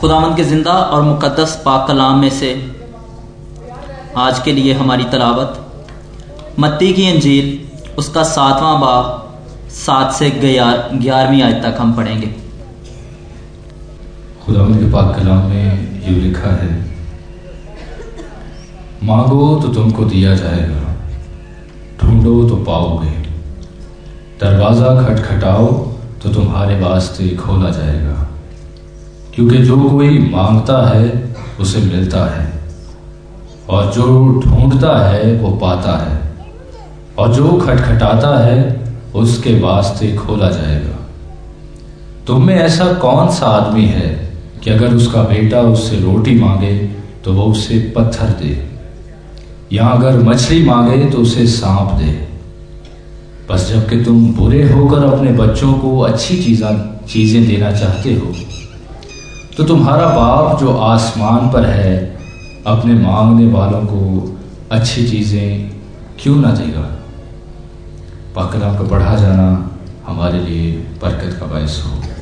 खुदावंद के ज़िंदा और मुक़द्दस पाक कलाम में से आज के लिए हमारी तलावत। मत्ती की अंजील उसका सातवां बाब सात से ग्यारहवीं आज तक हम पढ़ेंगे। खुदावंद के पाक कलाम में यूँ लिखा है, मांगो तो तुमको दिया जाएगा, ढूंढो तो पाओगे, दरवाज़ा खटखटाओ तो तुम्हारे वास्ते खोला जाएगा। क्योंकि जो कोई माँगता है, उसे मिलता है। और जो ढूंढता है, वो पाता है। और जो खटखटाता है, उसके वास्ते खोला जाएगा। तुम में ऐसा कौन सा आदमी है कि अगर उसका बेटा उससे रोटी मांगे तो वो उसे पत्थर दे? या अगर मछली मांगे तो उसे सांप दे? बस जबकि तुम बुरे होकर अपने बच्चों को अच्छी चीज़ा देना चाहते हो तो तुम्हारा बाप जो आसमान पर है, अपने मांगने वालों को अच्छी चीज़ें क्यों ना देगा? पाकर का पढ़ा जाना हमारे लिए बरकत का बायस हो।